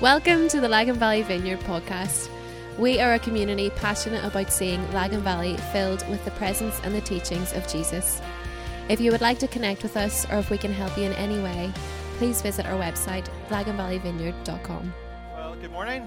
Welcome to the Lagan Valley Vineyard podcast. We are a community passionate about seeing Lagan Valley filled with the presence and the teachings of Jesus. If you would like to connect with us or if we can help you in any way, please visit our website, laganvalleyvineyard.com. Well, good morning.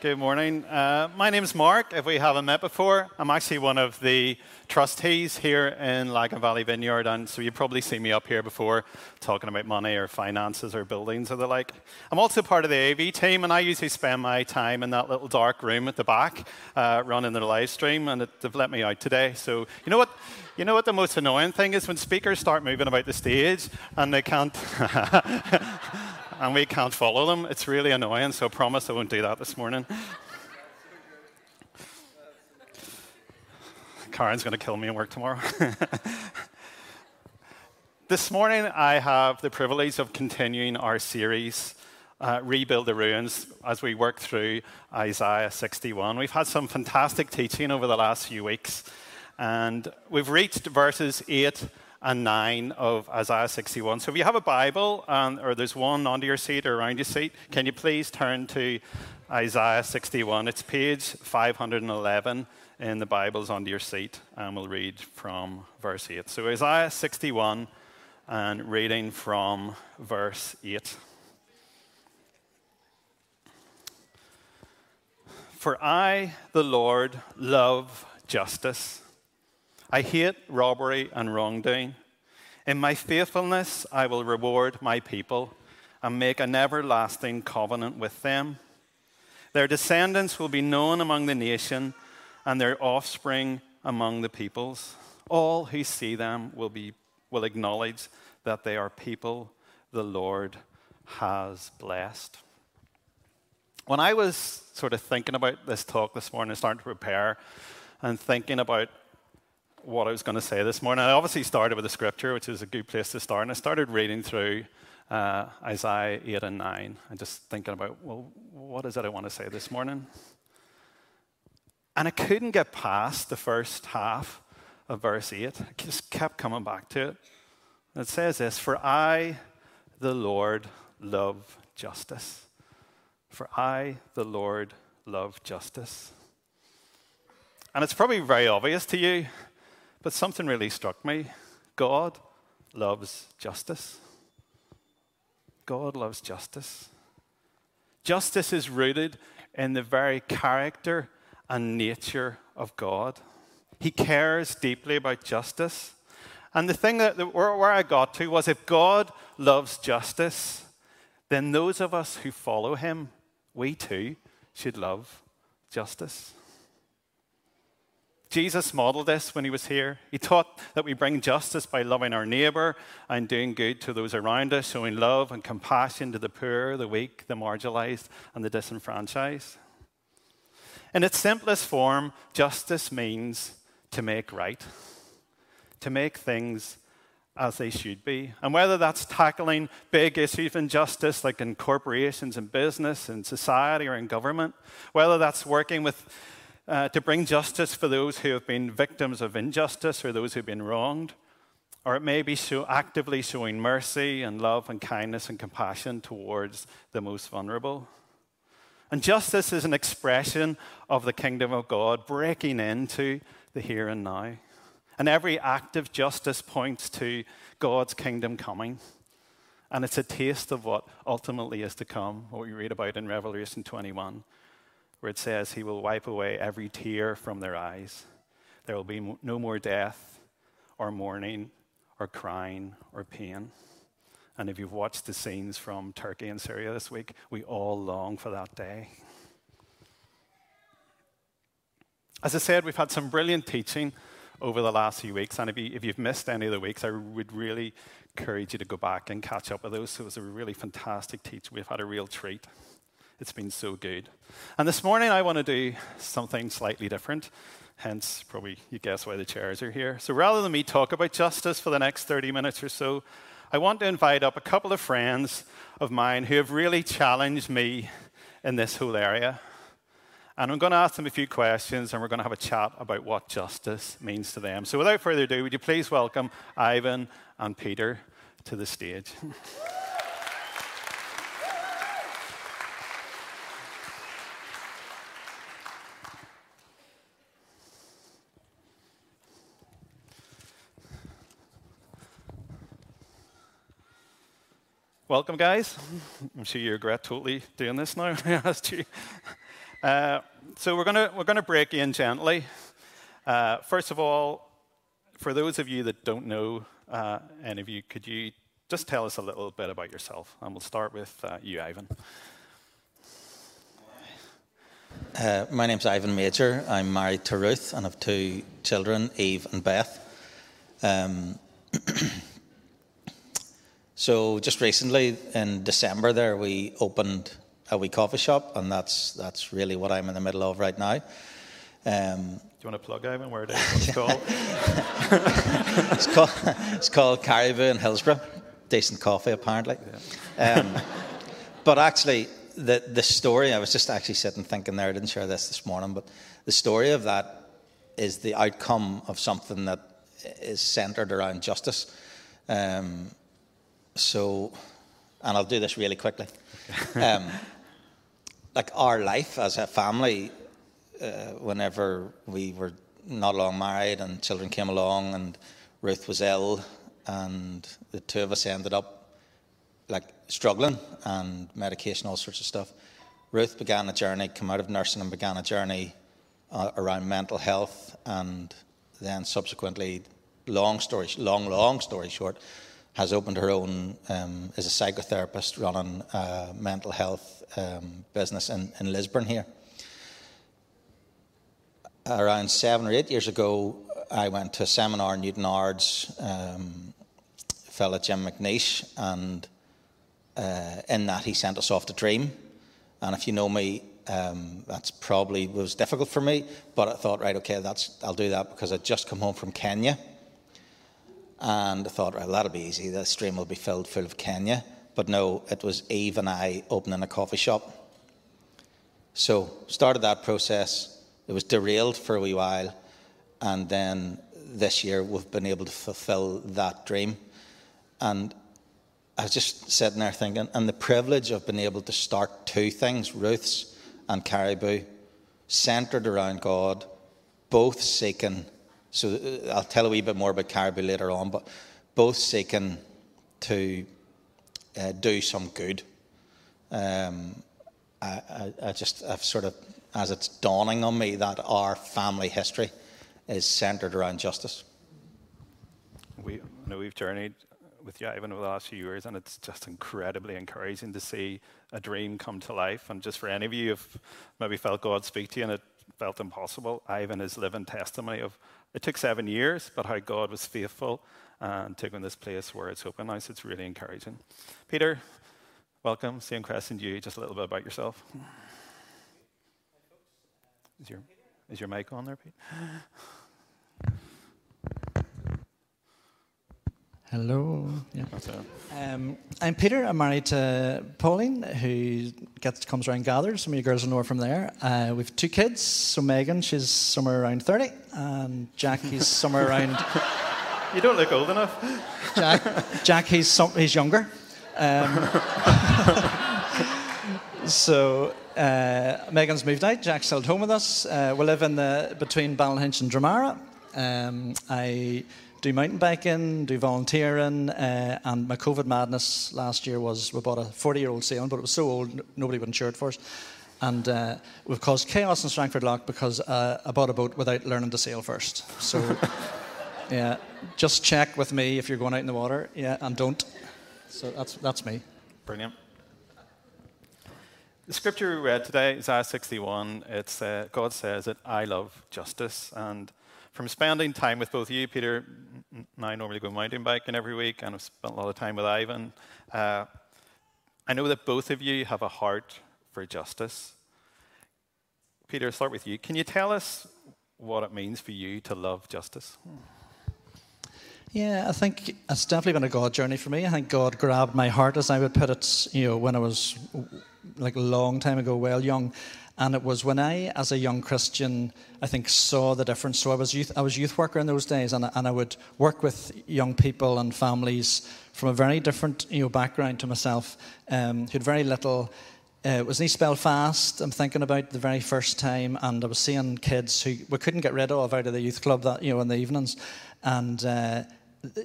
Good morning. Uh, my name is Mark. If we haven't met before, I'm actually one of the trustees here in Lagan Valley Vineyard, and so you've probably seen me up here before talking about money or finances or buildings or the like. I'm also part of the AV team, and I usually spend my time in that little dark room at the back uh, running the live stream, and it, they've let me out today. So you know what? You know what the most annoying thing is when speakers start moving about the stage and they can't. and we can't follow them. It's really annoying, so I promise I won't do that this morning. Karen's going to kill me at work tomorrow. this morning, I have the privilege of continuing our series, uh, Rebuild the Ruins, as we work through Isaiah 61. We've had some fantastic teaching over the last few weeks, and we've reached verses 8 and 9 of Isaiah 61. So if you have a Bible, um, or there's one under your seat or around your seat, can you please turn to Isaiah 61? It's page 511 in the Bibles under your seat, and we'll read from verse 8. So Isaiah 61 and reading from verse 8. For I, the Lord, love justice. I hate robbery and wrongdoing. In my faithfulness, I will reward my people and make an everlasting covenant with them. Their descendants will be known among the nation, and their offspring among the peoples. All who see them will, be, will acknowledge that they are people the Lord has blessed. When I was sort of thinking about this talk this morning, starting to prepare, and thinking about what I was going to say this morning. I obviously started with the scripture, which is a good place to start, and I started reading through uh, Isaiah 8 and 9 and just thinking about, well, what is it I want to say this morning? And I couldn't get past the first half of verse 8. I just kept coming back to it. it says this For I, the Lord, love justice. For I, the Lord, love justice. And it's probably very obvious to you but something really struck me. God loves justice. God loves justice. Justice is rooted in the very character and nature of God. He cares deeply about justice. And the thing that where, where I got to was if God loves justice, then those of us who follow him, we too should love justice. Jesus modeled this when he was here. He taught that we bring justice by loving our neighbor and doing good to those around us, showing love and compassion to the poor, the weak, the marginalized, and the disenfranchised. In its simplest form, justice means to make right, to make things as they should be. And whether that's tackling big issues of injustice like in corporations and business and society or in government, whether that's working with uh, to bring justice for those who have been victims of injustice or those who've been wronged. Or it may be show, actively showing mercy and love and kindness and compassion towards the most vulnerable. And justice is an expression of the kingdom of God breaking into the here and now. And every act of justice points to God's kingdom coming. And it's a taste of what ultimately is to come, what we read about in Revelation 21 where it says, He will wipe away every tear from their eyes. There will be no more death, or mourning, or crying, or pain. And if you've watched the scenes from Turkey and Syria this week, we all long for that day. As I said, we've had some brilliant teaching over the last few weeks, and if, you, have missed any of the weeks, I would really encourage you to go back and catch up with those. So it was a really fantastic teach. We've had a real treat. It's been so good. And this morning I want to do something slightly different. Hence, probably you guess why the chairs are here. So rather than me talk about justice for the next 30 minutes or so, I want to invite up a couple of friends of mine who have really challenged me in this whole area. And I'm going to ask them a few questions and we're going to have a chat about what justice means to them. So without further ado, would you please welcome Ivan and Peter to the stage? welcome, guys. I'm sure you regret totally doing this now. I asked you. Uh, so we're gonna we're gonna break in gently. Uh, first of all, for those of you that don't know uh, any of you, could you just tell us a little bit about yourself? And we'll start with uh, you, Ivan. Uh, my name's Ivan Major. I'm married to Ruth and have two children, Eve and Beth. Um, so just recently in December, there we opened a wee coffee shop, and that's that's really what I'm in the middle of right now. Um, Do you want to plug Ivan where it is? What's called? it's called it's called Caribou in Hillsborough. Decent coffee, apparently. Yeah. Um, but actually, the, the story, I was just actually sitting thinking there, I didn't share this this morning, but the story of that is the outcome of something that is centered around justice. Um, so, and I'll do this really quickly. Um, like our life as a family, uh, whenever we were not long married and children came along and Ruth was ill and the two of us ended up like struggling and medication, all sorts of stuff. Ruth began a journey, came out of nursing and began a journey uh, around mental health, and then subsequently, long story, long, long story short, has opened her own um, as a psychotherapist running a mental health um, business in, in Lisburn here. Around seven or eight years ago, I went to a seminar in Newtownards, um, fellow Jim McNeish, and uh, in that he sent us off to dream. And if you know me, um, that's probably was difficult for me. But I thought, right, okay, that's I'll do that because I'd just come home from Kenya, and I thought, well, that'll be easy. The stream will be filled full of Kenya. But no, it was Eve and I opening a coffee shop. So started that process. It was derailed for a wee while, and then this year we've been able to fulfil that dream. And I was just sitting there thinking, and the privilege of being able to start two things, Ruth's and Caribou, centered around God, both seeking. So uh, I'll tell a wee bit more about Caribou later on, but both seeking to uh, do some good. Um, I, I, I just, I've sort of, as it's dawning on me that our family history is centered around justice. We I know we've journeyed with you even over the last few years, and it's just incredibly encouraging to see a dream come to life. And just for any of you who've maybe felt God speak to you and it felt impossible, Ivan is living testimony of it took seven years, but how God was faithful uh, and took in this place where it's open now. So it's really encouraging. Peter, welcome. Same question to you. Just a little bit about yourself. Is your, is your mic on there, Pete? Hello. Yeah. Um, I'm Peter. I'm married to Pauline, who gets comes around gathers. Some of you girls will know her from there. Uh, we have two kids. So Megan, she's somewhere around 30, and Jack, he's somewhere around. You don't look old enough. Jack, Jack, he's some, he's younger. Um, so uh, Megan's moved out. Jack's still at home with us. Uh, we live in the between Ballynahinch and Dromara. Um, I do mountain biking, do volunteering, uh, and my COVID madness last year was we bought a 40 year old sailing, but it was so old nobody would insure it for us. And uh, we've caused chaos in Strangford Lough because uh, I bought a boat without learning to sail first. So, yeah, just check with me if you're going out in the water, yeah, and don't. So that's, that's me. Brilliant. The scripture we read today, Isaiah 61, it's, uh, God says that I love justice. And from spending time with both you, Peter, I normally go mountain biking every week, and I've spent a lot of time with Ivan. Uh, I know that both of you have a heart for justice. Peter, I'll start with you. Can you tell us what it means for you to love justice? Yeah, I think it's definitely been a God journey for me. I think God grabbed my heart, as I would put it, you know, when I was like a long time ago, well young, and it was when I, as a young Christian, I think saw the difference. So I was youth, I was youth worker in those days, and, and I would work with young people and families from a very different you know, background to myself, um, who had very little. Uh, it was in East Belfast. I'm thinking about the very first time, and I was seeing kids who we couldn't get rid of out of the youth club that you know in the evenings, and uh,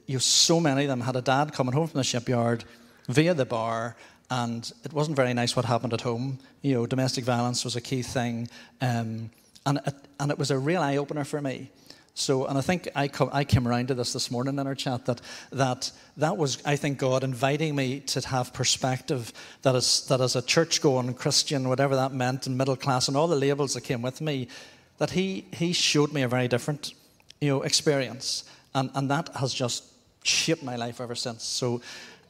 you know, so many of them had a dad coming home from the shipyard via the bar, and it wasn't very nice what happened at home. You know, domestic violence was a key thing, um, and it, and it was a real eye opener for me. So, and I think I, come, I came around to this this morning in our chat that that that was, I think, God inviting me to have perspective that as that as a church going Christian, whatever that meant, and middle class, and all the labels that came with me, that He He showed me a very different, you know, experience, and and that has just shaped my life ever since. So.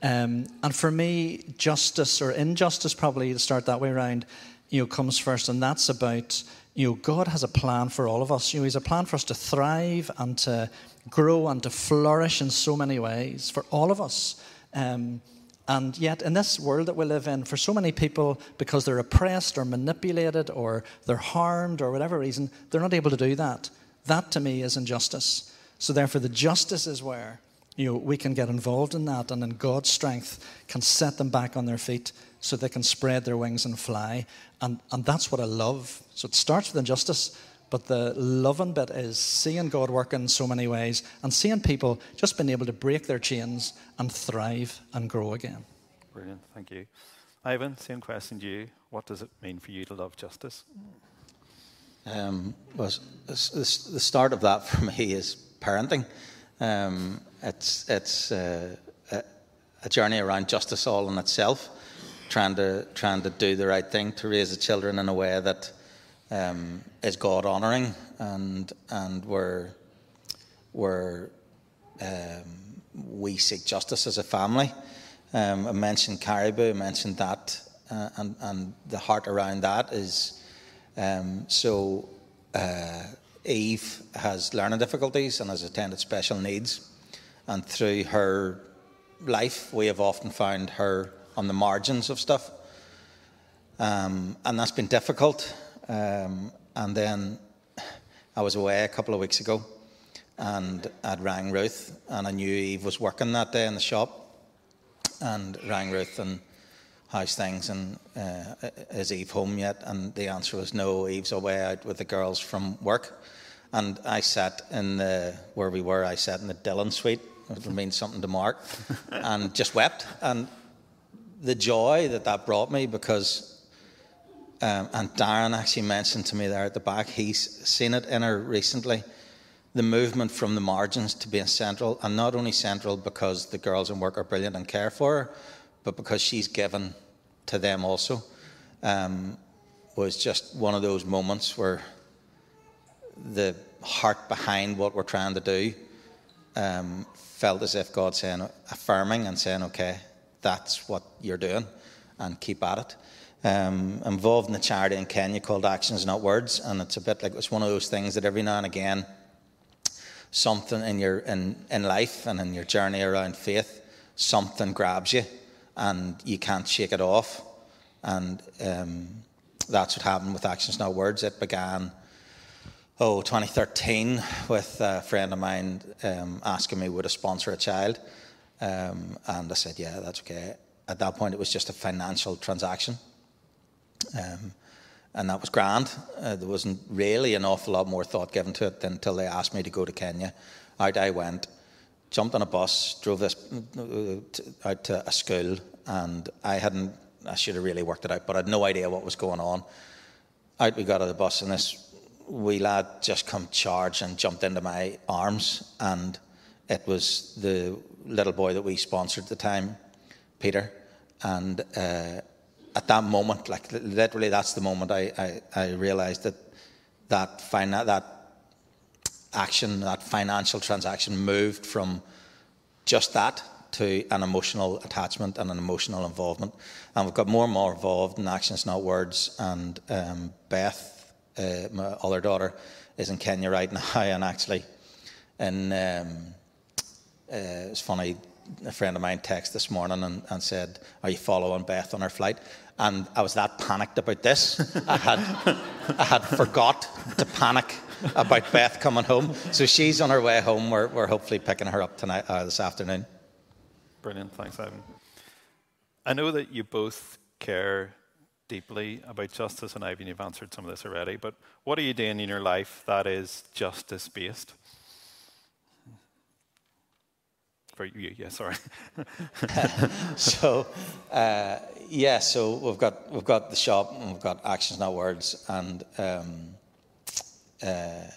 Um, and for me, justice or injustice, probably to start that way around, you know, comes first, and that's about you know, God has a plan for all of us. You know, He's a plan for us to thrive and to grow and to flourish in so many ways for all of us. Um, and yet, in this world that we live in, for so many people, because they're oppressed or manipulated or they're harmed or whatever reason, they're not able to do that. That to me is injustice. So, therefore, the justice is where you know, we can get involved in that and in God's strength can set them back on their feet so they can spread their wings and fly. And, and that's what I love. So it starts with injustice, but the loving bit is seeing God work in so many ways and seeing people just being able to break their chains and thrive and grow again. Brilliant, thank you. Ivan, same question to you. What does it mean for you to love justice? Um, well, the start of that for me is parenting. Um, it's it's uh, a, a, journey around justice all in itself, trying to trying to do the right thing to raise the children in a way that um, is God honouring and and where where um, we seek justice as a family. Um, I mentioned Caribou, I mentioned that, uh, and and the heart around that is um, so. Uh, Eve has learning difficulties and has attended special needs. And through her life, we have often found her on the margins of stuff. Um, and that's been difficult. Um, and then I was away a couple of weeks ago and I'd rang Ruth and I knew Eve was working that day in the shop and rang Ruth and how's things and uh, is Eve home yet? And the answer was no, Eve's away out with the girls from work. And I sat in the, where we were, I sat in the Dillon suite, mean something to Mark, and just wept. And the joy that that brought me because, um, and Darren actually mentioned to me there at the back, he's seen it in her recently, the movement from the margins to being central, and not only central because the girls in work are brilliant and care for her, but because she's given to them also, um, was just one of those moments where the heart behind what we're trying to do um, felt as if God saying, affirming and saying, okay, that's what you're doing and keep at it. Um, involved in a charity in Kenya called Actions Not Words, and it's a bit like it's one of those things that every now and again, something in your in, in life and in your journey around faith, something grabs you, and you can't shake it off. And um, that's what happened with Actions Not Words. It began oh, 2013 with a friend of mine um, asking me would I sponsor a child. Um, and I said, yeah, that's okay. At that point, it was just a financial transaction. Um, and that was grand. Uh, there wasn't really an awful lot more thought given to it than until they asked me to go to Kenya. Out I went, jumped on a bus, drove this uh, out to a school, and I hadn't, I should have really worked it out, but I had no idea what was going on. Out we got on the bus, and this wee lad just come charged and jumped into my arms, and it was the little boy that we sponsored at the time, Peter. And uh, at that moment, like literally, that's the moment I, I, I realized that that, fina- that action, that financial transaction moved from just that to an emotional attachment and an emotional involvement. And we've got more and more involved in actions, not words. And um, Beth uh, my other daughter is in Kenya right now, and actually, and um, uh, it's funny. A friend of mine texted this morning and, and said, "Are you following Beth on her flight?" And I was that panicked about this. I had I had forgot to panic about Beth coming home. So she's on her way home. We're, we're hopefully picking her up tonight uh, this afternoon. Brilliant, thanks, Ivan. I know that you both care deeply about justice, and Ivan, you've answered some of this already, but what are you doing in your life that is justice based? for you, yeah, sorry. so, uh, yeah, so we've got we've got the shop and we've got actions, not words, and um, uh,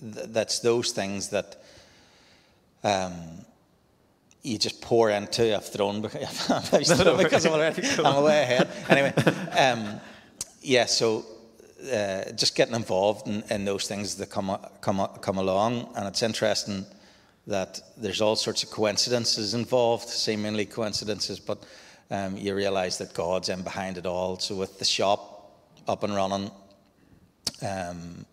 th- that's those things that um, you just pour into. I've thrown because, no, no, because I'm, already, I'm way ahead. Anyway, um, yeah, so uh, just getting involved in, in, those things that come come come along, and it's interesting that there's all sorts of coincidences involved, seemingly coincidences, but um, you realise that God's in behind it all. So with the shop up and running, um,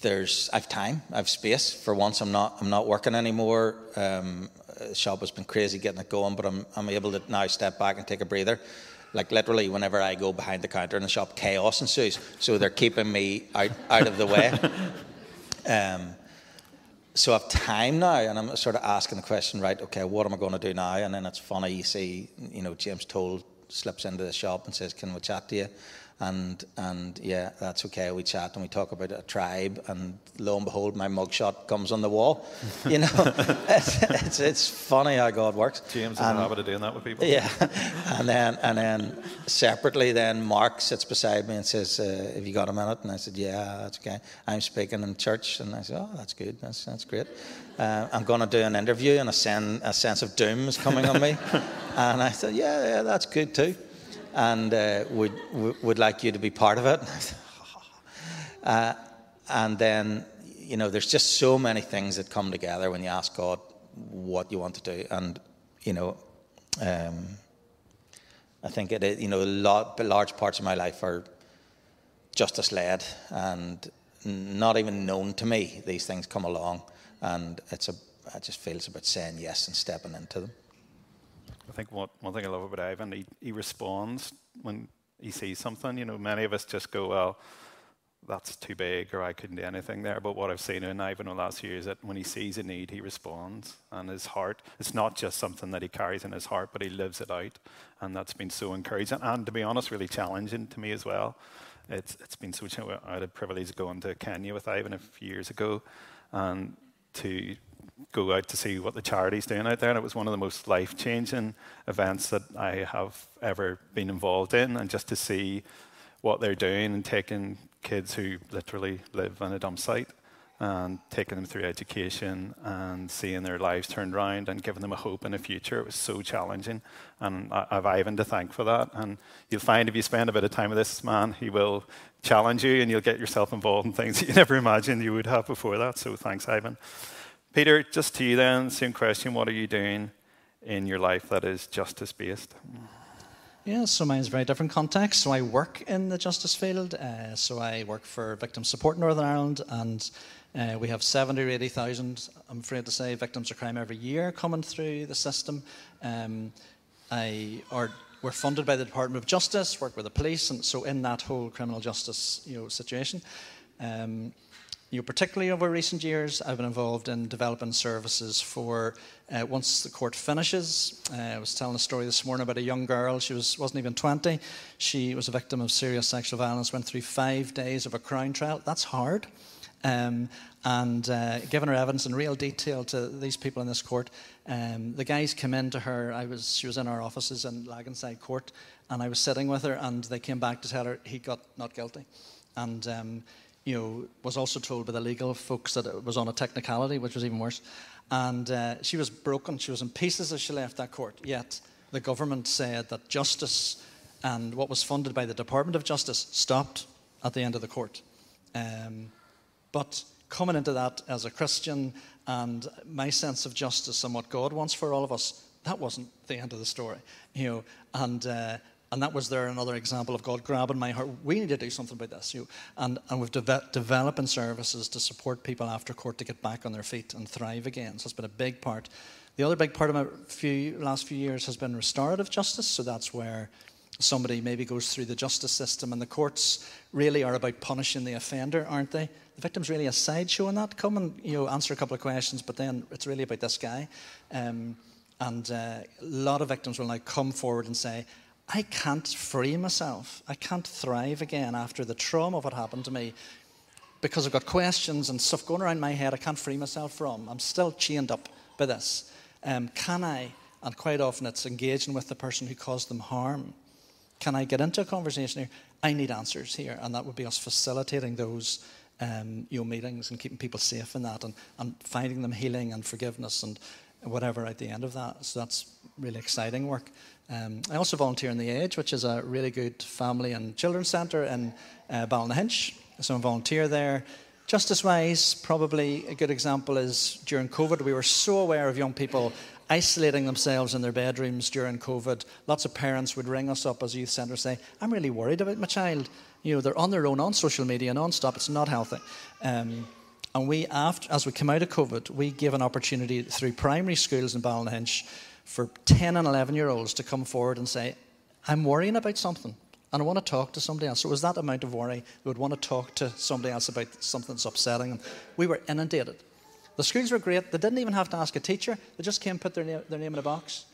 there's I've time, I've space. For once, I'm not I'm not working anymore. Um, the shop has been crazy getting it going, but I'm I'm able to now step back and take a breather. Like literally, whenever I go behind the counter in the shop, chaos ensues. So they're keeping me out out of the way. um, so I've time now, and I'm sort of asking the question, right? Okay, what am I going to do now? And then it's funny, you see, you know, James Toll slips into the shop and says, "Can we chat to you?" And and yeah, that's okay. We chat and we talk about a tribe, and lo and behold, my mugshot comes on the wall. You know, it's, it's, it's funny how God works. James has a habit of doing that with people. Yeah, and then and then separately, then Mark sits beside me and says, uh, "Have you got a minute?" And I said, "Yeah, that's okay." I'm speaking in church, and I said, "Oh, that's good. That's that's great." Uh, I'm going to do an interview, and a, sen- a sense of doom is coming on me, and I said, "Yeah, yeah, that's good too." And uh, would, would like you to be part of it. uh, and then, you know, there's just so many things that come together when you ask God what you want to do. And, you know, um, I think it, you know, a lot, large parts of my life are justice led and not even known to me. These things come along, and it's a, I just feel it's about saying yes and stepping into them. I think what, one thing I love about Ivan, he, he responds when he sees something. You know, many of us just go, well, that's too big or I couldn't do anything there. But what I've seen in Ivan the last year is that when he sees a need, he responds. And his heart, it's not just something that he carries in his heart, but he lives it out. And that's been so encouraging. And to be honest, really challenging to me as well. It's, it's been so challenging. I had a privilege of going to Kenya with Ivan a few years ago and to go out to see what the charity's doing out there. And it was one of the most life changing events that I have ever been involved in. And just to see what they're doing and taking kids who literally live on a dump site and taking them through education and seeing their lives turned around and giving them a hope in a future. It was so challenging. And I have Ivan to thank for that. And you'll find if you spend a bit of time with this man, he will challenge you and you'll get yourself involved in things that you never imagined you would have before that. So thanks, Ivan. Peter, just to you then, same question. What are you doing in your life that is justice based? Yeah, so mine's very different context. So I work in the justice field. Uh, so I work for Victim Support Northern Ireland, and uh, we have 70 or 80,000, I'm afraid to say, victims of crime every year coming through the system. Um, I are, we're funded by the Department of Justice, work with the police, and so in that whole criminal justice you know, situation. Um, you know, particularly over recent years, I've been involved in developing services for uh, once the court finishes. Uh, I was telling a story this morning about a young girl. She was, wasn't even 20. She was a victim of serious sexual violence, went through five days of a crown trial. That's hard. Um, and uh, given her evidence in real detail to these people in this court, um, the guys came in to her. I was, she was in our offices in Laganside Court, and I was sitting with her, and they came back to tell her he got not guilty. And um, you know, was also told by the legal folks that it was on a technicality, which was even worse. And uh, she was broken. She was in pieces as she left that court. Yet the government said that justice and what was funded by the Department of Justice stopped at the end of the court. Um, but coming into that as a Christian and my sense of justice and what God wants for all of us, that wasn't the end of the story, you know. And uh, and that was there another example of God grabbing my heart. We need to do something about this. You, and, and we've de- developing services to support people after court to get back on their feet and thrive again. So it's been a big part. The other big part of my few, last few years has been restorative justice. So that's where somebody maybe goes through the justice system, and the courts really are about punishing the offender, aren't they? The victim's really a sideshow in that. Come and you know, answer a couple of questions, but then it's really about this guy. Um, and uh, a lot of victims will now come forward and say, I can't free myself. I can't thrive again after the trauma of what happened to me because I've got questions and stuff going around my head I can't free myself from. I'm still chained up by this. Um, can I, and quite often it's engaging with the person who caused them harm, can I get into a conversation here? I need answers here, and that would be us facilitating those um, meetings and keeping people safe in that and, and finding them healing and forgiveness and whatever at the end of that. So that's really exciting work. Um, I also volunteer in The Age, which is a really good family and children's centre in uh, Ballynahinch. So I volunteer there. Justice wise, probably a good example is during COVID, we were so aware of young people isolating themselves in their bedrooms during COVID. Lots of parents would ring us up as youth centre say, I'm really worried about my child. You know, they're on their own on social media non-stop. It's not healthy. Um, and we, after, as we came out of COVID, we gave an opportunity through primary schools in Ballynahinch for 10 and 11 year olds to come forward and say, I'm worrying about something and I want to talk to somebody else. So it was that amount of worry. We would want to talk to somebody else about something that's upsetting. And we were inundated. The schools were great. They didn't even have to ask a teacher. They just came and put their name, their name in a box.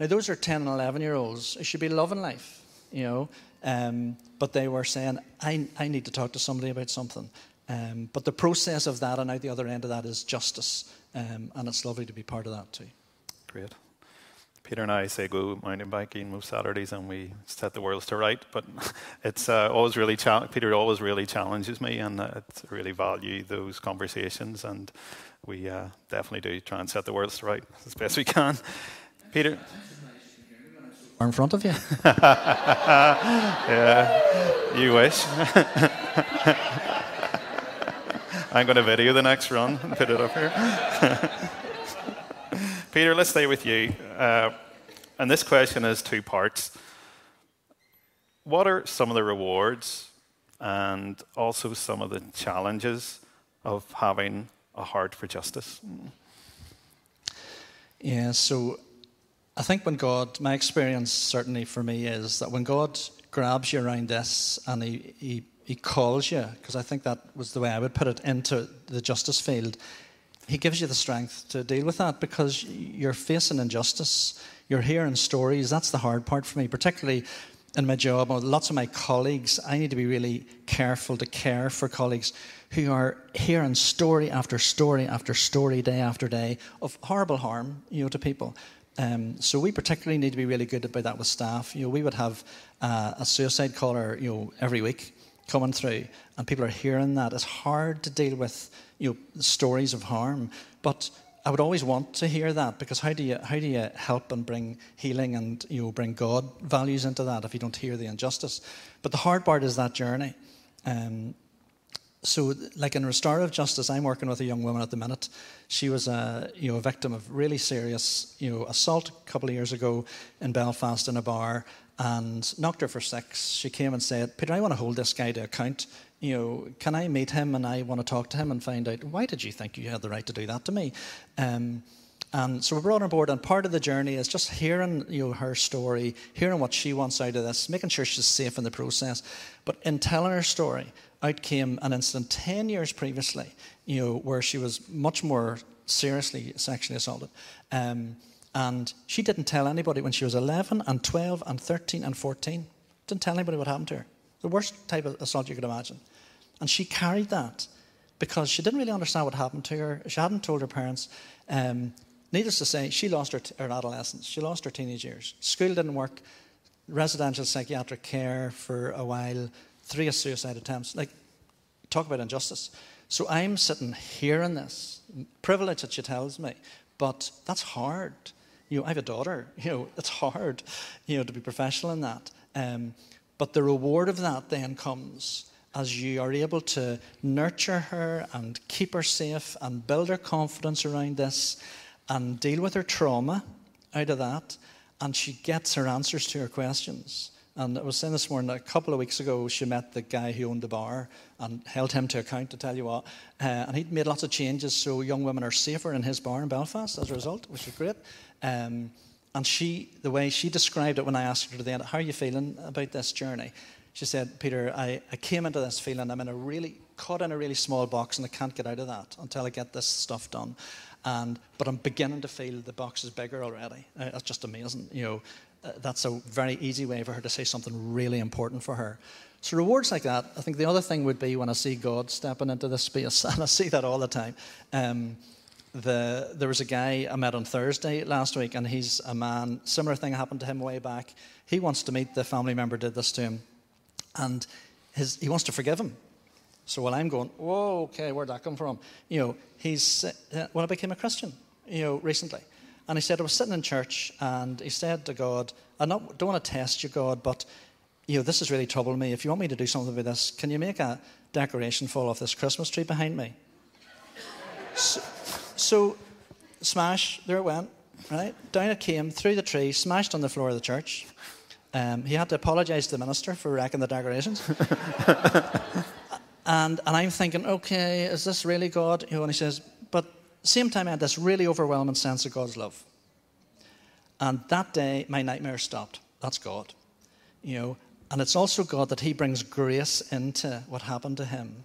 Now, those are 10 and 11 year olds. It should be loving life, you know. Um, but they were saying, I, I need to talk to somebody about something. Um, but the process of that and out the other end of that is justice. Um, and it's lovely to be part of that too. Great. Peter and I say go mountain biking most Saturdays and we set the worlds to right. But it's uh, always really cha- Peter always really challenges me, and uh, I really value those conversations. And we uh, definitely do try and set the worlds to right as best we can. Peter. Are in front of you. yeah, you wish. I'm going to video the next run and put it up here. Peter, let's stay with you. Uh, and this question is two parts. What are some of the rewards and also some of the challenges of having a heart for justice? Yeah, so I think when God, my experience certainly for me is that when God grabs you around this and He, he, he calls you, because I think that was the way I would put it, into the justice field, he gives you the strength to deal with that because you're facing injustice. You're hearing stories. That's the hard part for me, particularly in my job. Lots of my colleagues, I need to be really careful to care for colleagues who are hearing story after story after story, day after day, of horrible harm, you know, to people. Um, so we particularly need to be really good about that with staff. You know, we would have uh, a suicide caller, you know, every week coming through, and people are hearing that. It's hard to deal with you know, stories of harm. But I would always want to hear that because how do you how do you help and bring healing and you know bring God values into that if you don't hear the injustice? But the hard part is that journey. Um, so, like in restorative justice, I'm working with a young woman at the minute. She was a you know a victim of really serious you know assault a couple of years ago in Belfast in a bar, and knocked her for six. She came and said, "Peter, I want to hold this guy to account you know, can I meet him and I want to talk to him and find out why did you think you had the right to do that to me? Um, and so we brought her on board, and part of the journey is just hearing you know, her story, hearing what she wants out of this, making sure she's safe in the process. But in telling her story, out came an incident 10 years previously, you know, where she was much more seriously sexually assaulted. Um, and she didn't tell anybody when she was 11 and 12 and 13 and 14. Didn't tell anybody what happened to her. The worst type of assault you could imagine. And she carried that because she didn't really understand what happened to her. She hadn't told her parents. Um, needless to say, she lost her, t- her adolescence. She lost her teenage years. School didn't work. Residential psychiatric care for a while. Three suicide attempts. Like, talk about injustice. So I'm sitting hearing this. Privilege that she tells me. But that's hard. You know, I have a daughter. You know, it's hard, you know, to be professional in that. Um, but the reward of that then comes as you are able to nurture her and keep her safe and build her confidence around this and deal with her trauma out of that, and she gets her answers to her questions. And I was saying this morning, a couple of weeks ago, she met the guy who owned the bar and held him to account, to tell you what. Uh, and he'd made lots of changes so young women are safer in his bar in Belfast as a result, which is great. Um, and she, the way she described it when I asked her today, how are you feeling about this journey? She said, Peter, I, I came into this feeling I'm in a really, caught in a really small box and I can't get out of that until I get this stuff done. And, but I'm beginning to feel the box is bigger already. Uh, that's just amazing. You know, uh, that's a very easy way for her to say something really important for her. So rewards like that. I think the other thing would be when I see God stepping into this space, and I see that all the time. Um, the, there was a guy I met on Thursday last week, and he's a man, similar thing happened to him way back. He wants to meet the family member did this to him, and his, he wants to forgive him. So while I'm going, whoa, okay, where'd that come from? You know, he's, uh, when I became a Christian, you know, recently. And he said, I was sitting in church, and he said to God, I don't want to test you, God, but, you know, this is really troubling me. If you want me to do something with this, can you make a decoration fall off this Christmas tree behind me? so, so, smash, there it went, right? Down it came, through the tree, smashed on the floor of the church. Um, he had to apologise to the minister for wrecking the decorations. and, and I'm thinking, okay, is this really God? You know, and he says, but same time I had this really overwhelming sense of God's love. And that day, my nightmare stopped. That's God. You know, and it's also God that He brings grace into what happened to him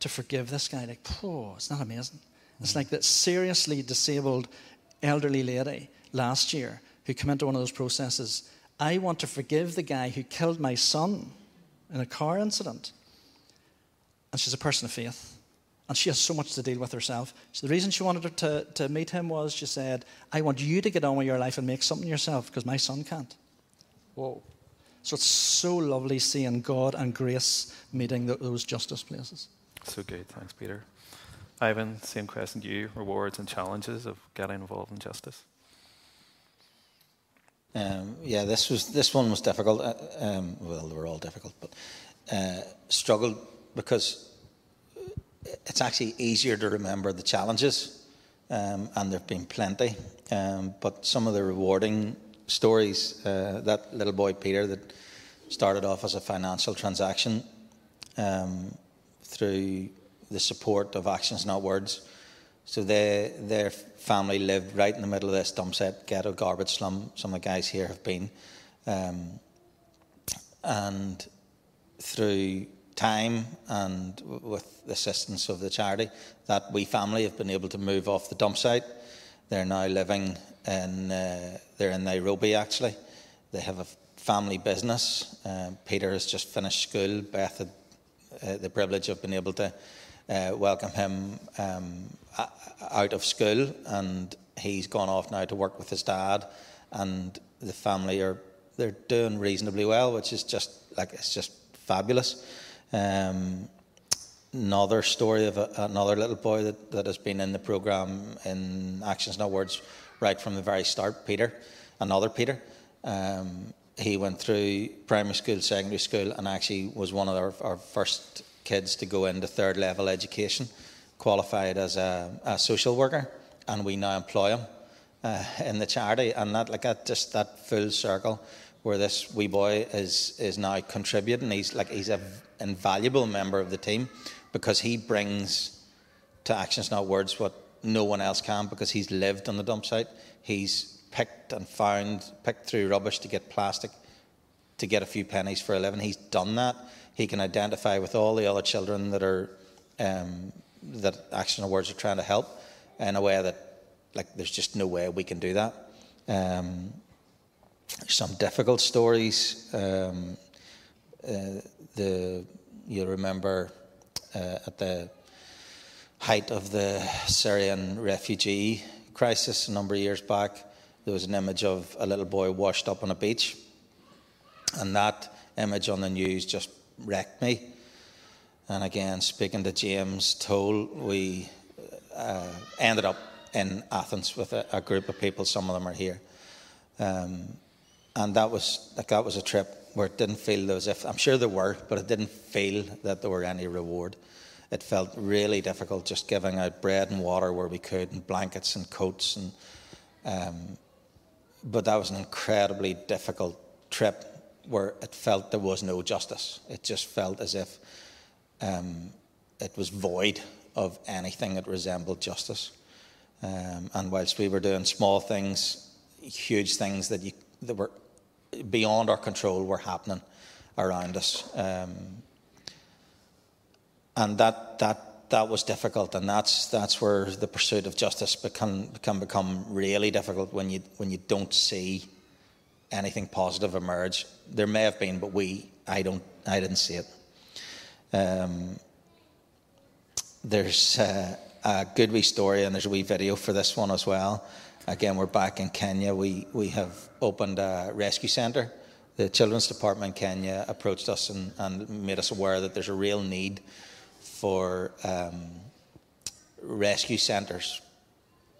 to forgive this guy. Like, oh, it's not amazing. It's like that seriously disabled elderly lady last year who came into one of those processes. I want to forgive the guy who killed my son in a car incident. And she's a person of faith. And she has so much to deal with herself. So the reason she wanted her to, to meet him was she said, I want you to get on with your life and make something yourself because my son can't. Whoa. So it's so lovely seeing God and grace meeting those justice places. So good. Thanks, Peter. Ivan, same question to you rewards and challenges of getting involved in justice. Um, yeah, this was this one was difficult. Uh, um, well, they were all difficult, but uh, struggled because it's actually easier to remember the challenges, um, and there've been plenty. Um, but some of the rewarding stories, uh, that little boy Peter that started off as a financial transaction um, through the support of actions, not words. So they, their family lived right in the middle of this dump set, ghetto, garbage slum. Some of the guys here have been. Um, and through time and with the assistance of the charity, that we family have been able to move off the dump site. They're now living in, uh, they're in Nairobi actually. They have a family business. Uh, Peter has just finished school. Beth had uh, the privilege of being able to uh, welcome him um, out of school, and he's gone off now to work with his dad, and the family are they're doing reasonably well, which is just like it's just fabulous. Um, another story of a, another little boy that, that has been in the program in Actions Not Words right from the very start. Peter, another Peter. Um, he went through primary school, secondary school, and actually was one of our, our first kids to go into third level education, qualified as a, a social worker, and we now employ him uh, in the charity. And that, like that, just that full circle where this wee boy is is now contributing. He's like he's an invaluable member of the team because he brings to actions, not words, what no one else can because he's lived on the dump site. He's picked and found, picked through rubbish to get plastic to get a few pennies for a living. He's done that he can identify with all the other children that are um, that Action Words are trying to help in a way that like there's just no way we can do that. Um, some difficult stories. Um, uh, the you remember uh, at the height of the Syrian refugee crisis a number of years back, there was an image of a little boy washed up on a beach, and that image on the news just wrecked me. And again, speaking to James Toll, we uh, ended up in Athens with a, a, group of people. Some of them are here, um, and that was like that was a trip where it didn't feel as if I'm sure there were, but it didn't feel that there were any reward. It felt really difficult just giving out bread and water where we could, and blankets and coats, and um, but that was an incredibly difficult trip where it felt there was no justice. It just felt as if um, it was void of anything that resembled justice. Um, and whilst we were doing small things, huge things that, you, that were beyond our control were happening around us. Um, and that, that, that was difficult, and that's, that's where the pursuit of justice can, can become really difficult when you, when you don't see anything positive emerge. There may have been, but we, I don't, I didn't see it. Um, there's, uh, a good wee story, and there's a wee video for this one as well. Again, we're back in Kenya. We, we have opened a rescue centre. The Children's Department in Kenya approached us and, and made us aware that there's a real need for um, rescue centres,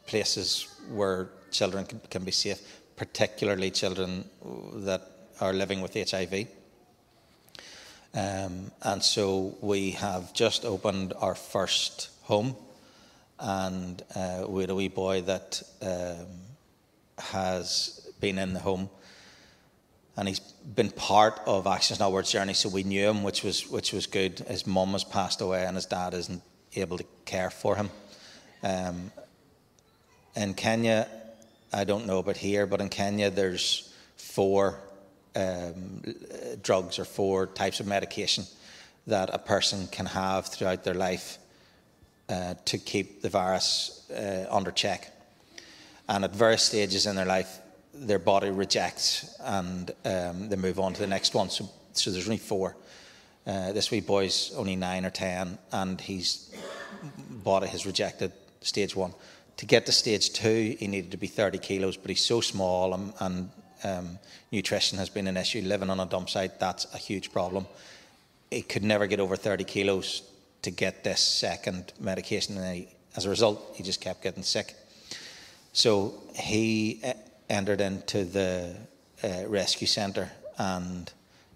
places where children can, can be safe, particularly children that are living with HIV. Um, and so we have just opened our first home, and uh, we had a wee boy that um, has been in the home, and he's been part of Actions Not Words journey. So we knew him, which was which was good. His mum has passed away, and his dad isn't able to care for him. Um, in Kenya, I don't know about here, but in Kenya, there's four um, drugs or four types of medication that a person can have throughout their life uh, to keep the virus uh, under check. And at various stages in their life, their body rejects and um, they move on to the next one. So, so there's only four. Uh, this wee boy's only nine or ten, and his body has rejected stage one. To get to stage two, he needed to be 30 kilos, but he's so small and, and um, nutrition has been an issue. Living on a dump site, that's a huge problem. He could never get over 30 kilos to get this second medication, and he, as a result, he just kept getting sick. So he uh, entered into the uh, rescue centre, and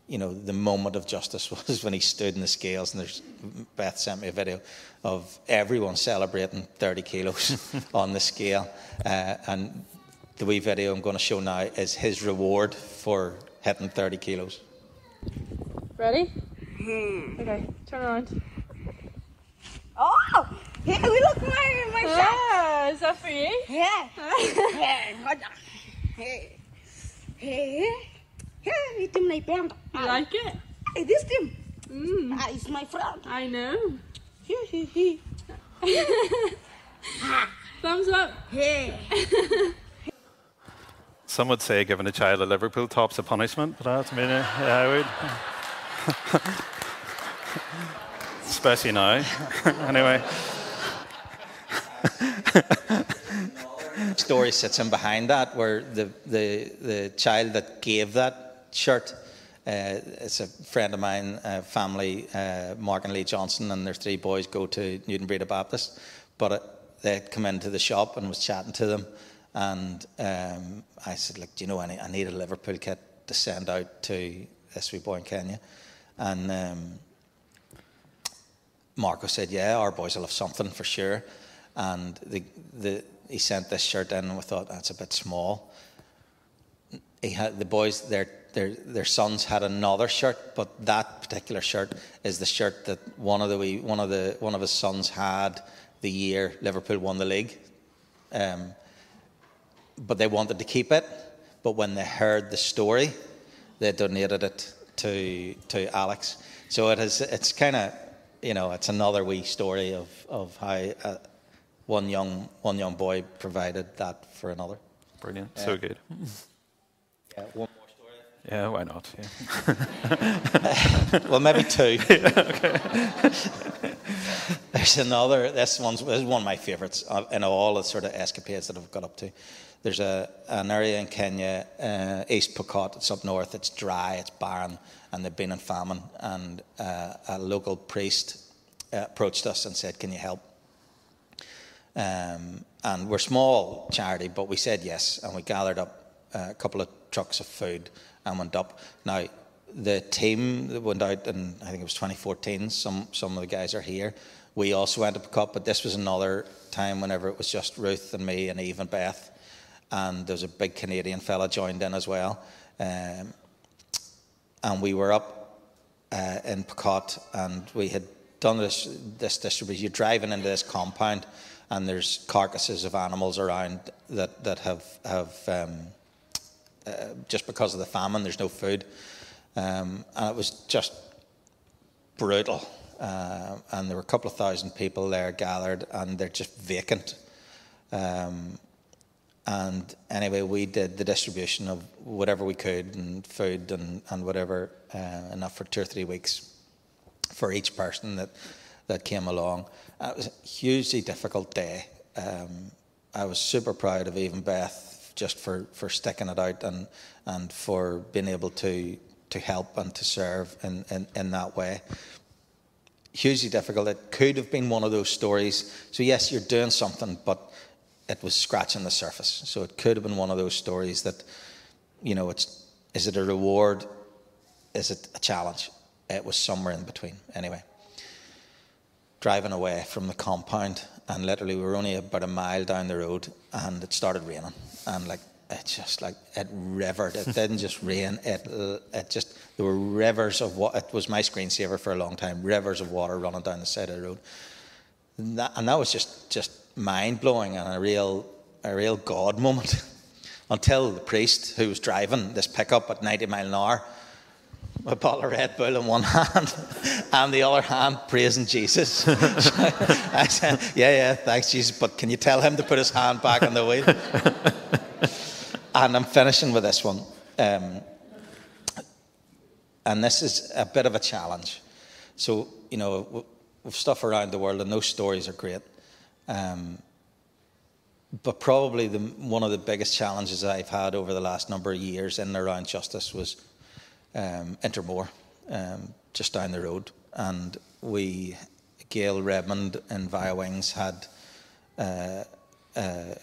you know the moment of justice was when he stood in the scales. And there's Beth sent me a video of everyone celebrating 30 kilos on the scale, uh, and the wee video I'm going to show now is his reward for hitting 30 kilos. Ready? Hmm. Okay, turn around. Oh, here we look my my shop. Ah, is that for you? Here, here, hold on. Here, here, here. We do my band. You like it? Hey, this team. Mm, Ah, is my friend. I know. Here, here, here. Thumbs up. Here. Some would say giving a child a Liverpool top's a punishment, but that's me. Yeah, I would. Especially now. anyway. story sits in behind that, where the, the, the child that gave that shirt, uh, it's a friend of mine, uh, family, uh, Mark and Lee Johnson, and their three boys go to Newtownbreda Baptist. But it, they come into the shop and was chatting to them, and um, I said, "Look, do you know any? I need a Liverpool kit to send out to this wee boy in Kenya," and. Um, Marco said, "Yeah, our boys will have something for sure." And the, the, he sent this shirt in, and we thought that's a bit small. He had the boys, their their their sons had another shirt, but that particular shirt is the shirt that one of the one of the one of his sons had the year Liverpool won the league. Um, but they wanted to keep it. But when they heard the story, they donated it to to Alex. So it is. It's kind of you know, it's another wee story of, of how uh, one young one young boy provided that for another. Brilliant. So good. Yeah, one more story. Yeah, why not? Yeah. Well, maybe two. There's another. This one's this is one of my favourites uh, in all the sort of escapades that I've got up to. There's a an area in Kenya, uh, East Pokot. It's up north. It's dry. It's barren, and they've been in famine. And uh, a local priest uh, approached us and said, "Can you help?" Um, and we're small charity, but we said yes, and we gathered up uh, a couple of trucks of food and went up. Now, the team that went out in I think it was 2014. Some some of the guys are here. We also went to Pokot, but this was another time whenever it was just Ruth and me and Eve and Beth, and there was a big Canadian fella joined in as well. Um, and we were up uh, in Pokot, and we had done this this distribution. You're driving into this compound, and there's carcasses of animals around that that have have um, uh, just because of the famine. There's no food, um, and it was just brutal. Uh, and there were a couple of thousand people there gathered, and they're just vacant. Um, and anyway, we did the distribution of whatever we could, and food and, and whatever, uh, enough for two or three weeks for each person that that came along. And it was a hugely difficult day. Um, I was super proud of even Beth just for, for sticking it out and, and for being able to, to help and to serve in, in, in that way. Hugely difficult. It could have been one of those stories. So, yes, you're doing something, but it was scratching the surface. So, it could have been one of those stories that, you know, it's, is it a reward? Is it a challenge? It was somewhere in between. Anyway, driving away from the compound, and literally we were only about a mile down the road, and it started raining, and like it just like it rivered. It didn't just rain. It it just there were rivers of what it was my screensaver for a long time. Rivers of water running down the side of the road, and that, and that was just just mind blowing and a real a real God moment. Until the priest who was driving this pickup at 90 mile an hour a bottle of Red Bull in one hand and the other hand praising Jesus. I said, Yeah, yeah, thanks, Jesus, but can you tell him to put his hand back on the wheel? and I'm finishing with this one. Um, and this is a bit of a challenge. So, you know, we've stuff around the world, and those stories are great. Um, but probably the, one of the biggest challenges I've had over the last number of years in and around justice was um, Intermore, um, just down the road. And we, Gail Redmond and Via Wings had uh, uh,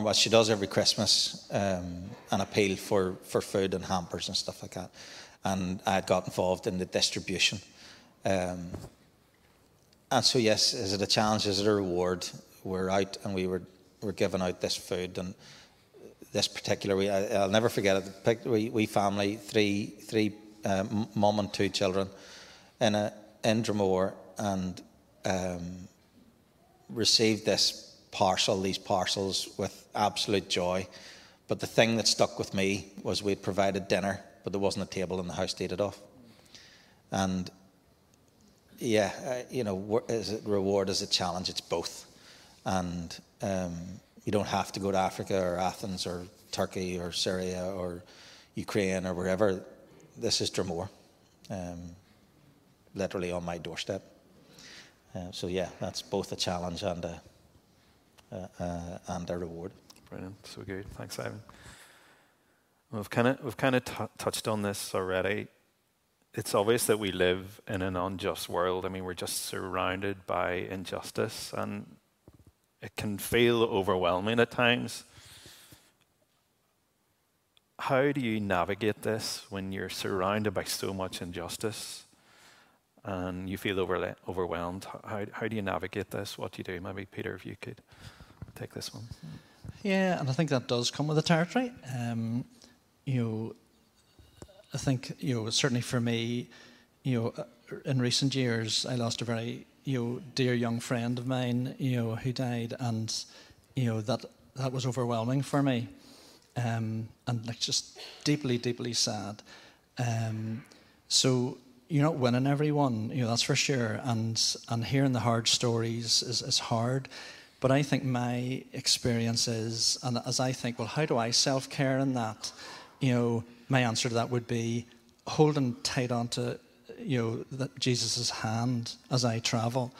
what she does every Christmas, um, an appeal for, for food and hampers and stuff like that. And I had got involved in the distribution. Um, and so, yes, is it a challenge? Is it a reward? We're out and we were, were giving out this food. And this particular week. I, will never forget it. We, we family, three, three uh, mum and two children, in a in Dromore, and um, received this parcel, these parcels, with absolute joy. But the thing that stuck with me was we'd provided dinner, but there wasn't a table in the house to eat it off. And yeah, uh, you know, is it reward, is it challenge? It's both. And um, you don't have to go to Africa or Athens or Turkey or Syria or Ukraine or wherever. This is Dromore, um, literally on my doorstep. Uh, so yeah, that's both a challenge and a uh, uh, and a reward. Brilliant, so good. Thanks, Ivan. We've kind of we've kind of t- touched on this already. It's obvious that we live in an unjust world. I mean, we're just surrounded by injustice, and it can feel overwhelming at times. How do you navigate this when you're surrounded by so much injustice and you feel over, overwhelmed? How, how do you navigate this? What do you do? Maybe, Peter, if you could take this one. Yeah, and I think that does come with the territory. Um, you know, I think, you know, certainly for me, you know, in recent years, I lost a very you know, dear young friend of mine, you know, who died, and you know that that was overwhelming for me, um, and like just deeply, deeply sad. Um, so you're not winning everyone, you know, that's for sure, and and hearing the hard stories is is hard. But I think my experience is, and as I think, well, how do I self care in that? You know, my answer to that would be holding tight onto you know, Jesus' hand as I travel.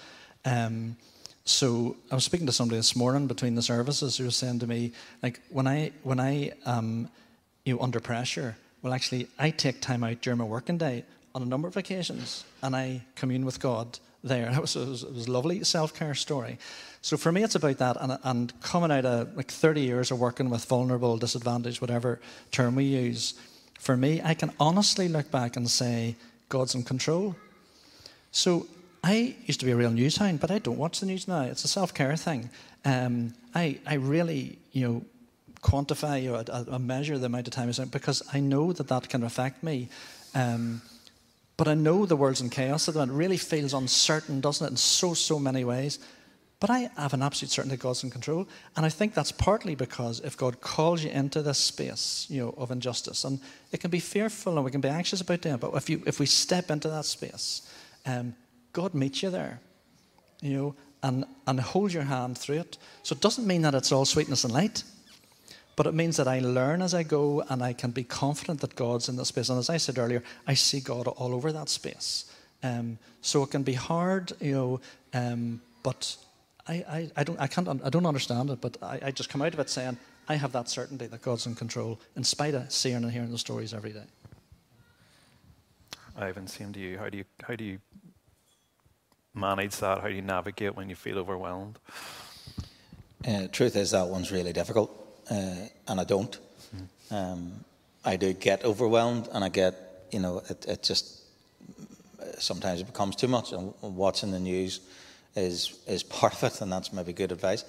Um, so I was speaking to somebody this morning between the services who was saying to me, like, when I when I um, you know under pressure, well, actually, I take time out during my working day on a number of occasions, and I commune with God there. It was, it was, it was a lovely self care story. So for me, it's about that, and, and coming out of like 30 years of working with vulnerable, disadvantaged, whatever term we use. For me, I can honestly look back and say, God's in control. So I used to be a real news hound, but I don't watch the news now. It's a self care thing. Um, I, I really, you know, quantify you know, measure the amount of time I spend because I know that that can affect me. Um, but I know the world's in chaos at the moment. It really feels uncertain, doesn't it, in so, so many ways. But I have an absolute certainty God's in control. And I think that's partly because if God calls you into this space, you know, of injustice, and it can be fearful and we can be anxious about it, but if, you, if we step into that space, um, God meets you there, you know, and, and holds your hand through it. So it doesn't mean that it's all sweetness and light, but it means that I learn as I go and I can be confident that God's in the space. And as I said earlier, I see God all over that space. Um, so it can be hard, you know, um, but I, I, I, don't, I, can't, I don't understand it, but I, I just come out of it saying, I have that certainty that God's in control, in spite of seeing and hearing the stories every day. Ivan, same to you. How do you how do you manage that? How do you navigate when you feel overwhelmed? Uh, truth is, that one's really difficult, uh, and I don't. Mm. Um, I do get overwhelmed, and I get, you know, it, it just sometimes it becomes too much, and watching the news is is part of it, and that's maybe good advice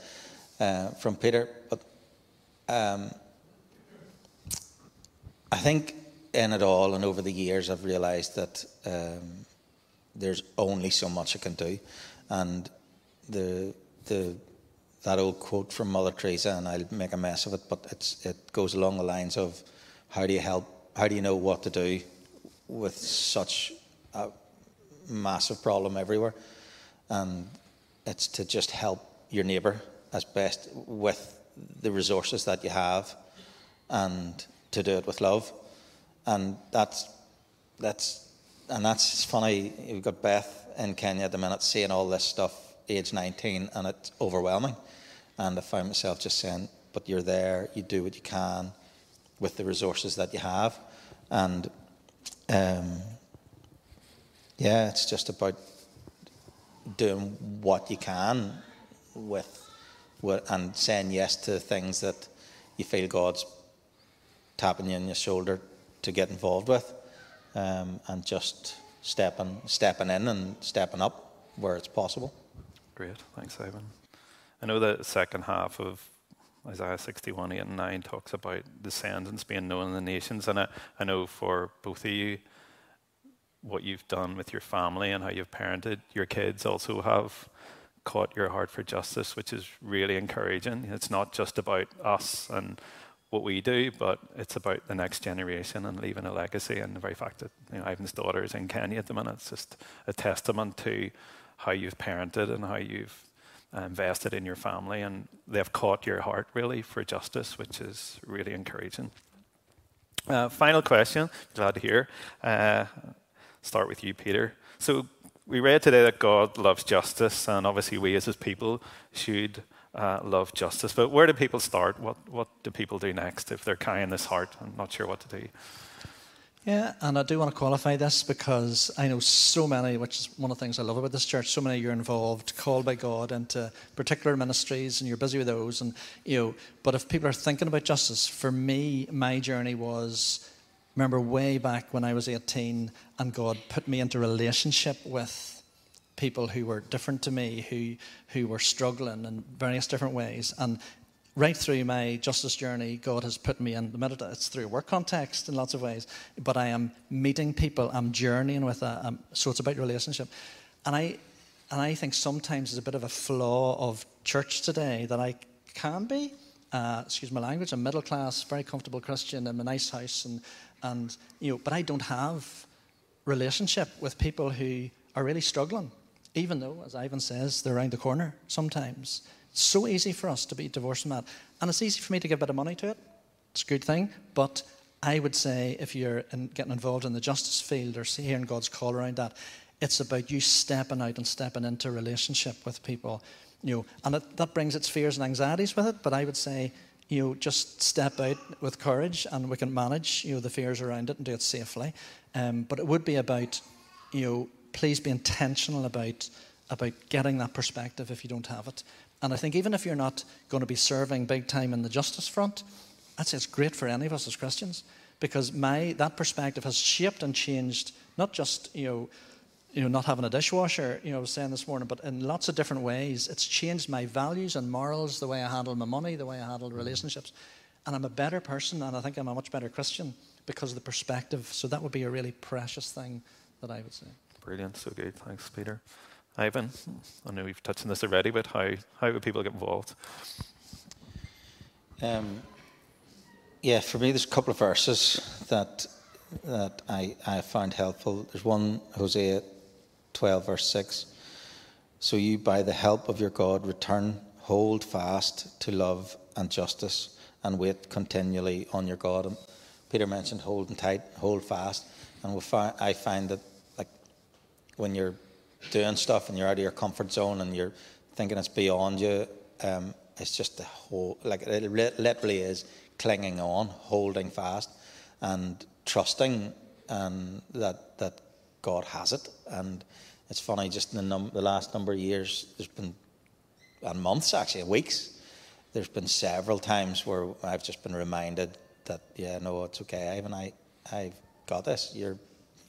uh, from Peter. But um, I think in it all, and over the years, I've realised that um, there's only so much I can do, and the the that old quote from Mother Teresa, and I'll make a mess of it, but it's it goes along the lines of how do you help? How do you know what to do with such a massive problem everywhere? And it's to just help your neighbour as best with the resources that you have, and to do it with love and that's that's and that's funny. You've got Beth in Kenya at the minute seeing all this stuff, age 19, and it's overwhelming. And I find myself just saying, "But you're there. You do what you can with the resources that you have." And um, yeah, it's just about doing what you can with, with and saying yes to things that you feel God's tapping you on your shoulder to get involved with, um, and just stepping stepping in and stepping up where it's possible. Great, thanks, Ivan. I know the second half of Isaiah 61, 8 and 9 talks about descendants being known in the nations. And I, I know for both of you, what you've done with your family and how you've parented your kids also have caught your heart for justice, which is really encouraging. It's not just about us and what we do, but it's about the next generation and leaving a legacy. And the very fact that you know, Ivan's daughter is in Kenya at the minute, it's just a testament to how you've parented and how you've uh, invested in your family. And they've caught your heart really for justice, which is really encouraging. Uh, final question, glad to hear. Uh, start with you, Peter. So we read today that God loves justice, and obviously we as his people should uh, love justice. But where do people start? What, what do people do next if they're carrying this heart and not sure what to do? Yeah, and I do want to qualify this because I know so many, which is one of the things I love about this church. So many you're involved, called by God into particular ministries, and you're busy with those. And you know, but if people are thinking about justice, for me, my journey was remember way back when I was 18, and God put me into relationship with people who were different to me, who, who were struggling in various different ways. And right through my justice journey, God has put me in the minute it's through work context in lots of ways, but I am meeting people, I'm journeying with them. so it's about relationship. And I, and I think sometimes there's a bit of a flaw of church today that I can be, uh, excuse my language, a middle class, very comfortable Christian in a nice house, and, and you know, but I don't have relationship with people who are really struggling even though, as Ivan says, they're around the corner sometimes. It's so easy for us to be divorced from that. And it's easy for me to give a bit of money to it. It's a good thing. But I would say if you're in, getting involved in the justice field or hearing God's call around that, it's about you stepping out and stepping into relationship with people. You know, and it, that brings its fears and anxieties with it. But I would say, you know, just step out with courage, and we can manage, you know, the fears around it and do it safely. Um, but it would be about, you know, please be intentional about, about getting that perspective if you don't have it. And I think even if you're not going to be serving big time in the justice front, I'd say it's great for any of us as Christians because my that perspective has shaped and changed not just you know you know not having a dishwasher you know I was saying this morning but in lots of different ways it's changed my values and morals the way I handle my money the way I handle relationships and I'm a better person and I think I'm a much better Christian because of the perspective so that would be a really precious thing that I would say Brilliant. So good. Thanks, Peter. Ivan, I know we've touched on this already, but how, how would people get involved? Um, yeah, for me, there's a couple of verses that that I, I found helpful. There's one, Hosea 12, verse 6. So you, by the help of your God, return, hold fast to love and justice, and wait continually on your God. And Peter mentioned holding tight, hold fast. And we find, I find that like when you're doing stuff and you're out of your comfort zone and you're thinking it's beyond you, um, it's just the whole, like it literally is clinging on, holding fast, and trusting and that that God has it. And it's funny, just in the, num- the last number of years, there's been, and months actually, weeks, there's been several times where I've just been reminded that, yeah, no, it's okay, Ivan, I, I've got this. You're,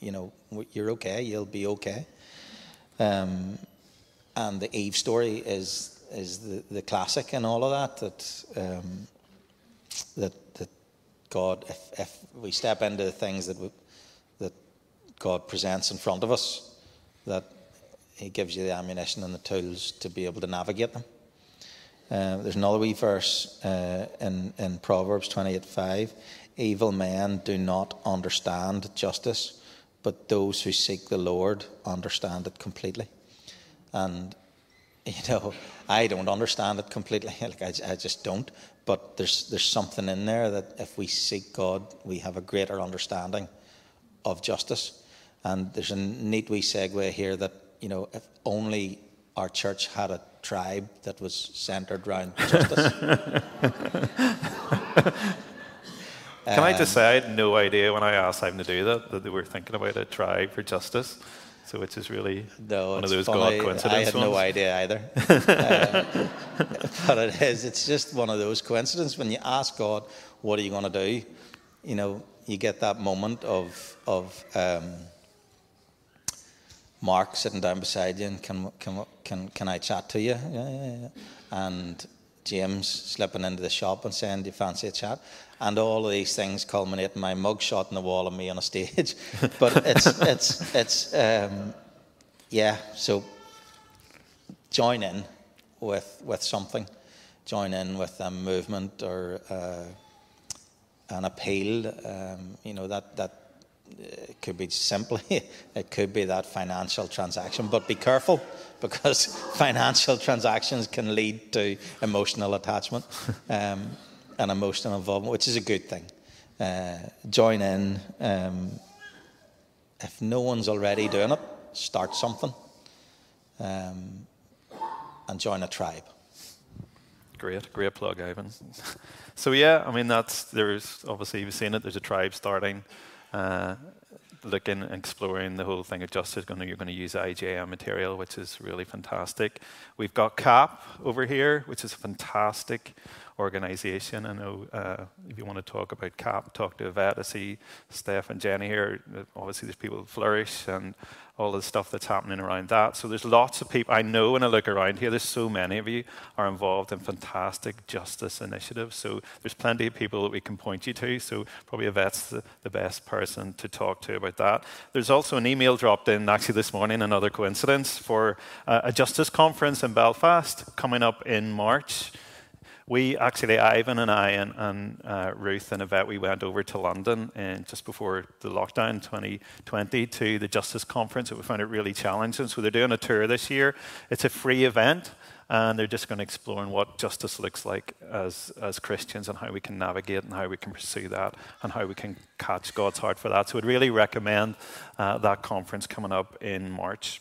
you know, you're okay. You'll be okay. Um, and the Eve story is is the, the classic and all of that. That um, that that God, if, if we step into the things that we, God presents in front of us, that He gives you the ammunition and the tools to be able to navigate them. Uh, there's another wee verse uh, in, in Proverbs 28 5. Evil men do not understand justice, but those who seek the Lord understand it completely. And, you know, I don't understand it completely. Like I, I just don't. But there's, there's something in there that if we seek God, we have a greater understanding of justice. And there's a neat wee segue here that, you know, if only our church had a tribe that was centered around justice. Can I just say I had no idea when I asked them to do that that they were thinking about a tribe for justice. So which is really No, one of those funny. God coincidences. I had no idea either. Uh, but it is. It's just one of those coincidences. When you ask God, "What are you going to do?" You know, you get that moment of of um, Mark sitting down beside you and can can can can I chat to you? Yeah, yeah, yeah. And James slipping into the shop and saying, "Do you fancy a chat?" And all of these things culminate in my mug shot in the wall of me on a stage. but it's it's it's um, yeah. So join in with with something, join in with a movement or uh, an appeal. Um, you know that that it could be simply it could be that financial transaction, but be careful because financial transactions can lead to emotional attachment um, and emotional involvement, which is a good thing. Uh, join in. Um, if no one's already doing it, start something um, and join a tribe. Great, great plug, Ivan. So yeah, I mean that's there's obviously you've seen it. There's a tribe starting, uh, looking, and exploring the whole thing of justice. To, you're going to use IJM material, which is really fantastic. We've got CAP over here, which is fantastic organisation. I know uh, if you want to talk about CAP, talk to Yvette. I see Steph and Jenny here. Obviously, there's people Flourish and all the stuff that's happening around that. So there's lots of people. I know when I look around here, there's so many of you are involved in fantastic justice initiatives. So there's plenty of people that we can point you to. So probably Yvette's the, the best person to talk to about that. There's also an email dropped in actually this morning, another coincidence, for uh, a justice conference in Belfast coming up in March we actually, Ivan and I and, and uh, Ruth and Yvette, we went over to London and just before the lockdown 2020 to the Justice Conference. We found it really challenging. So they're doing a tour this year. It's a free event. And they're just going to explore what justice looks like as, as Christians and how we can navigate and how we can pursue that and how we can catch God's heart for that. So I'd really recommend uh, that conference coming up in March.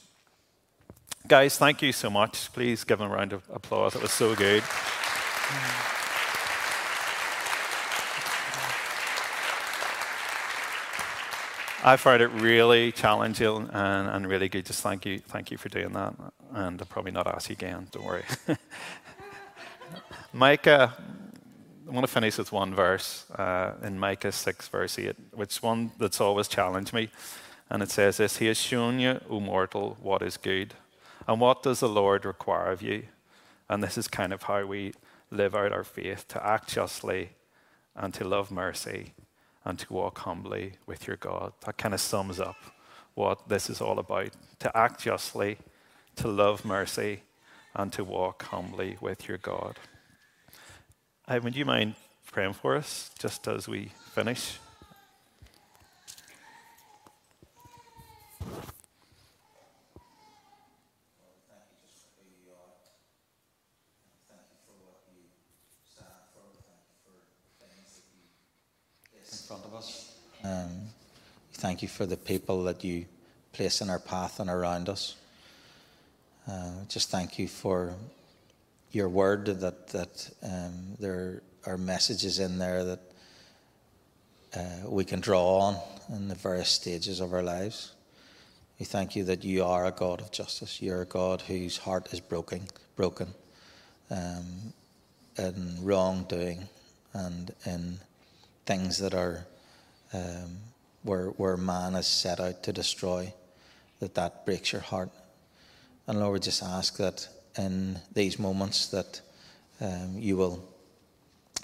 Guys, thank you so much. Please give them a round of applause. It was so good. I found it really challenging and, and, really good. Just thank you, thank you for doing that. And I'll probably not ask you again. Don't worry. Micah, I want to finish with one verse uh, in Micah six verse eight, which one that's always challenged me, and it says this: He has shown you, O mortal, what is good, and what does the Lord require of you? And this is kind of how we live out our faith, to act justly, and to love mercy, and to walk humbly with your God. That kind of sums up what this is all about to act justly, to love mercy, and to walk humbly with your God. I, would you mind praying for us just as we finish? Um, thank you for the people that you place in our path and around us. Uh, just thank you for your word that that um, there are messages in there that uh, we can draw on in the various stages of our lives. We thank you that you are a God of justice. You're a God whose heart is broken, broken um, in wrongdoing and in things that are um, where where man is set out to destroy. That that breaks your heart. And Lord, we just ask that in these moments that um, you will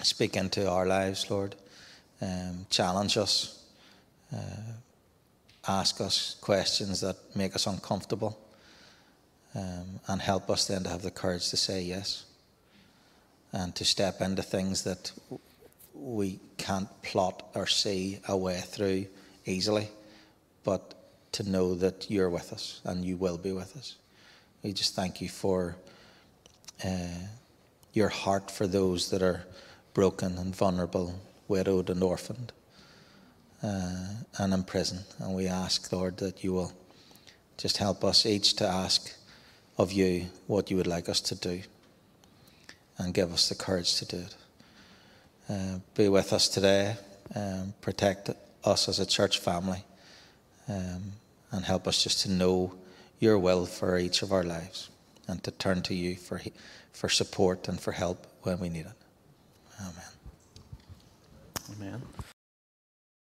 speak into our lives, Lord, um, challenge us, uh, ask us questions that make us uncomfortable, um, and help us then to have the courage to say yes and to step into things that we can't plot or see a way through easily, but to know that you're with us and you will be with us. We just thank you for uh, your heart for those that are broken and vulnerable, widowed and orphaned, uh, and in prison. And we ask, Lord, that you will just help us each to ask of you what you would like us to do and give us the courage to do it. Uh, be with us today, um, protect us as a church family, um, and help us just to know your will for each of our lives and to turn to you for, for support and for help when we need it. Amen. Amen.